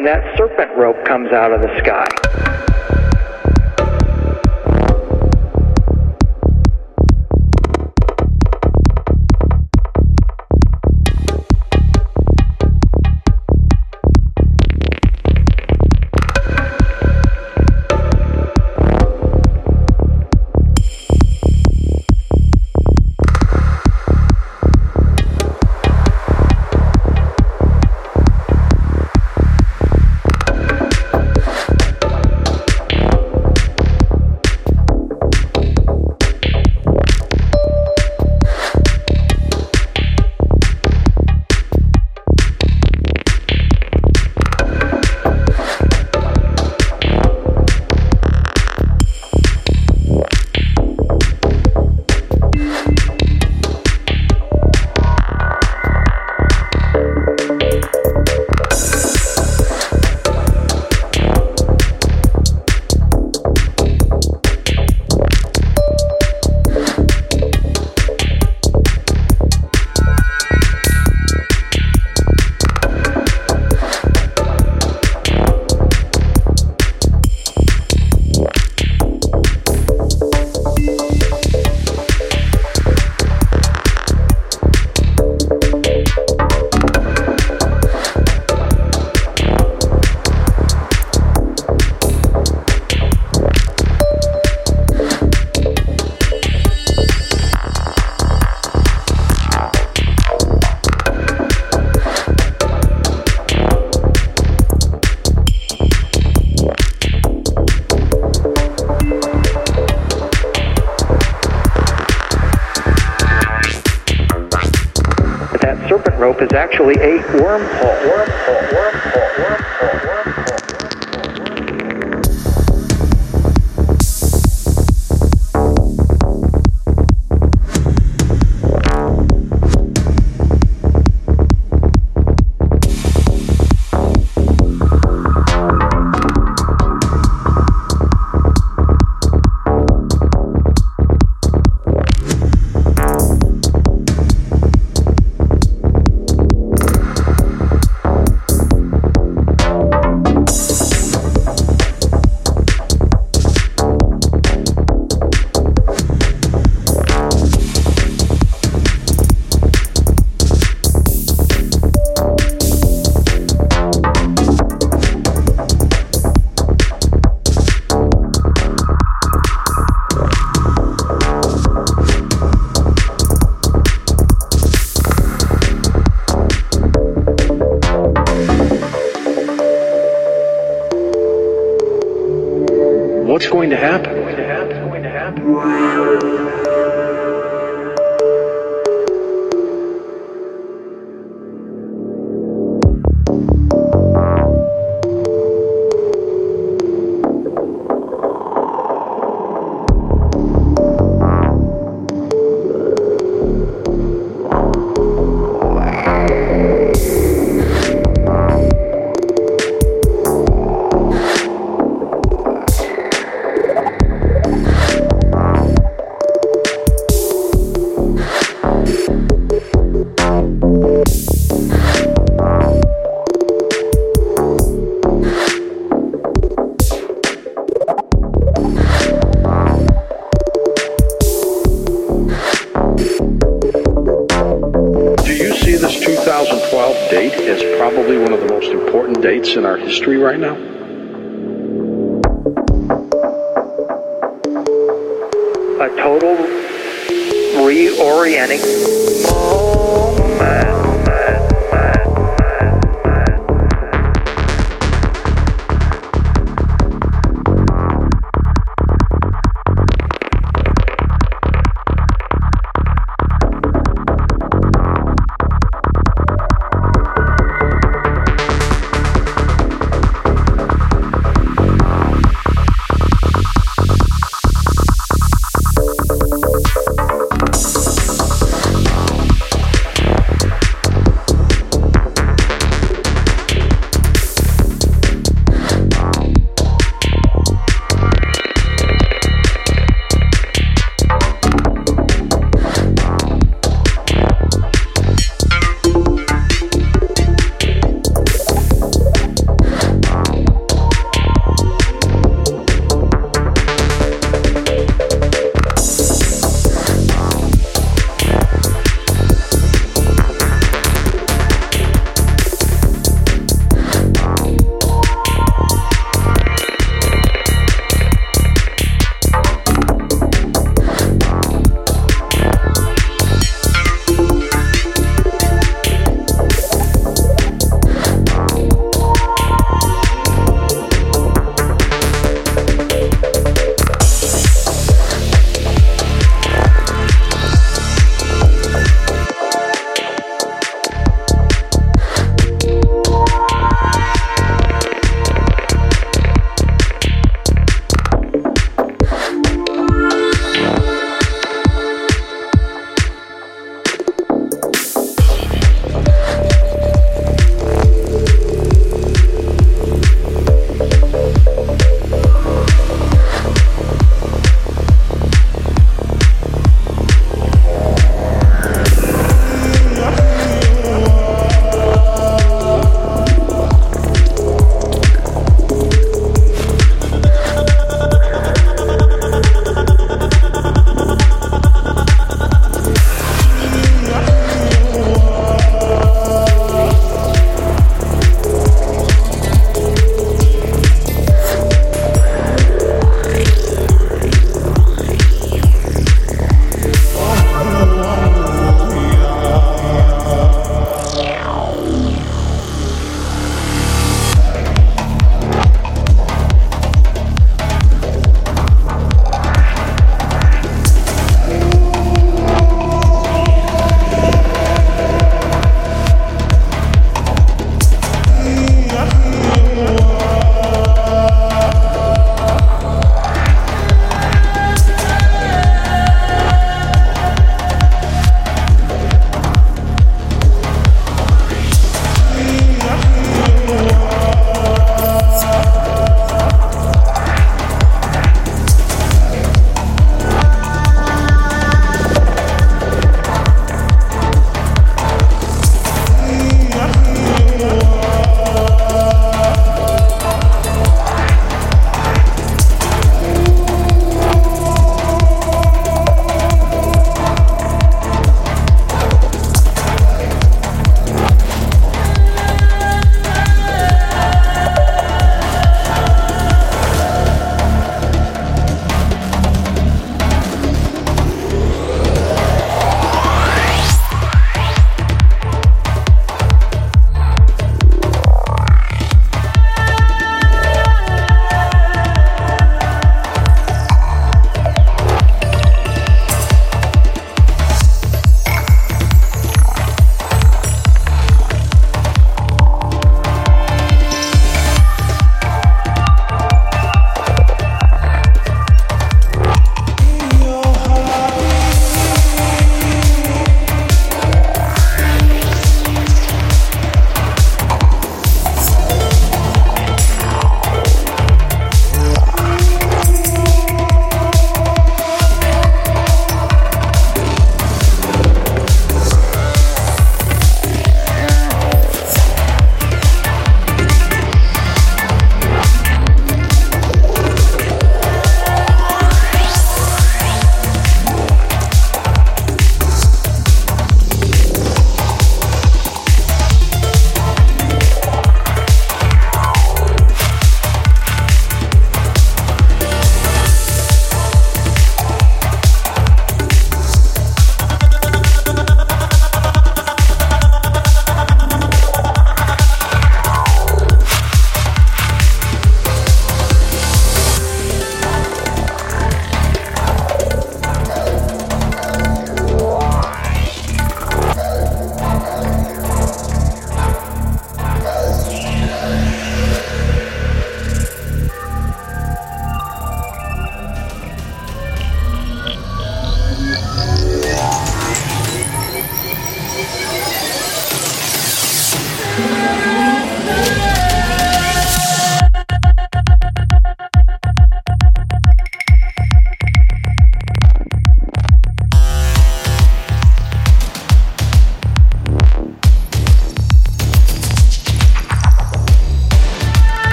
and that serpent rope comes out of the sky.